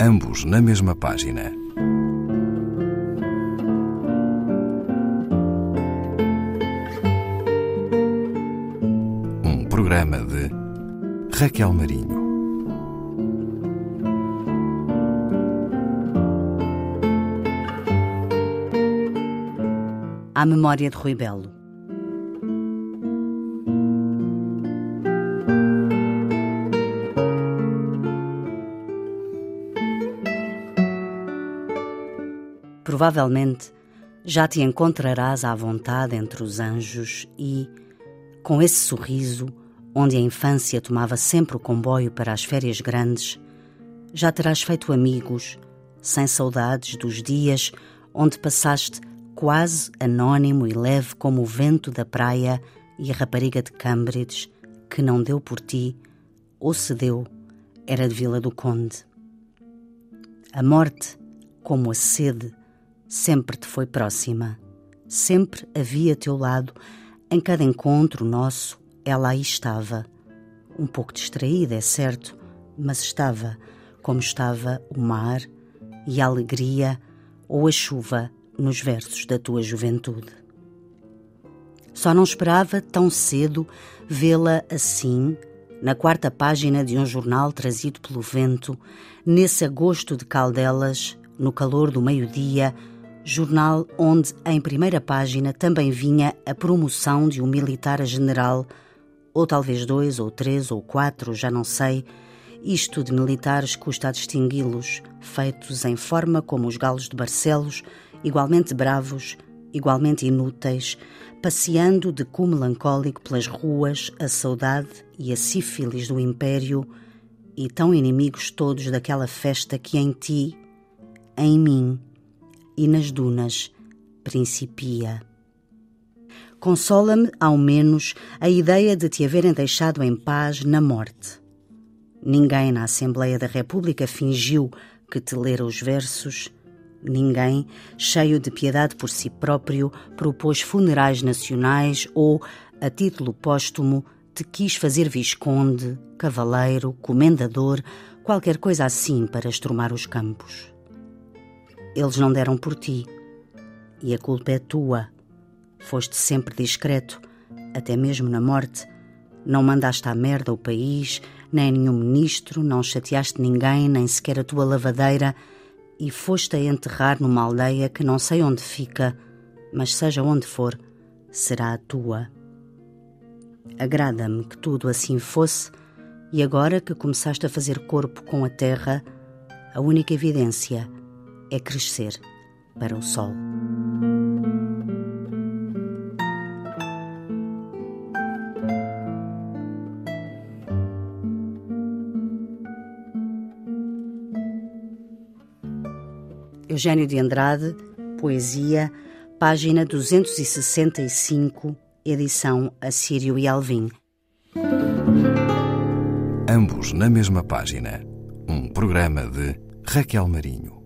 ambos na mesma página. Um programa de Raquel Marinho. À memória de Rui Belo. Provavelmente já te encontrarás à vontade entre os anjos e, com esse sorriso, onde a infância tomava sempre o comboio para as férias grandes, já terás feito amigos, sem saudades dos dias onde passaste quase anônimo e leve como o vento da praia e a rapariga de Cambridge, que não deu por ti, ou se deu, era de Vila do Conde. A morte, como a sede, sempre te foi próxima. Sempre havia a teu lado, em cada encontro nosso, ela aí estava. Um pouco distraída, é certo, mas estava, como estava o mar e a alegria ou a chuva nos versos da tua juventude. Só não esperava tão cedo vê-la assim, na quarta página de um jornal trazido pelo vento, nesse agosto de Caldelas, no calor do meio-dia, jornal onde, em primeira página, também vinha a promoção de um militar a general, ou talvez dois, ou três, ou quatro, já não sei. Isto de militares custa a distingui-los, feitos em forma como os galos de Barcelos, igualmente bravos, igualmente inúteis, passeando de cu melancólico pelas ruas a saudade e a sífilis do império, e tão inimigos todos daquela festa que em ti, em mim e nas dunas principia. Consola-me, ao menos, a ideia de te haverem deixado em paz na morte. Ninguém na Assembleia da República fingiu que te lera os versos Ninguém, cheio de piedade por si próprio, propôs funerais nacionais ou, a título póstumo, te quis fazer visconde, cavaleiro, comendador, qualquer coisa assim para estrumar os campos. Eles não deram por ti, e a culpa é tua. Foste sempre discreto, até mesmo na morte. Não mandaste à merda o país, nem nenhum ministro, não chateaste ninguém, nem sequer a tua lavadeira e foste a enterrar numa aldeia que não sei onde fica, mas seja onde for, será a tua. Agrada-me que tudo assim fosse, e agora que começaste a fazer corpo com a terra, a única evidência é crescer para o sol. Eugênio de Andrade, Poesia, página 265, edição Assírio e Alvim. Ambos na mesma página. Um programa de Raquel Marinho.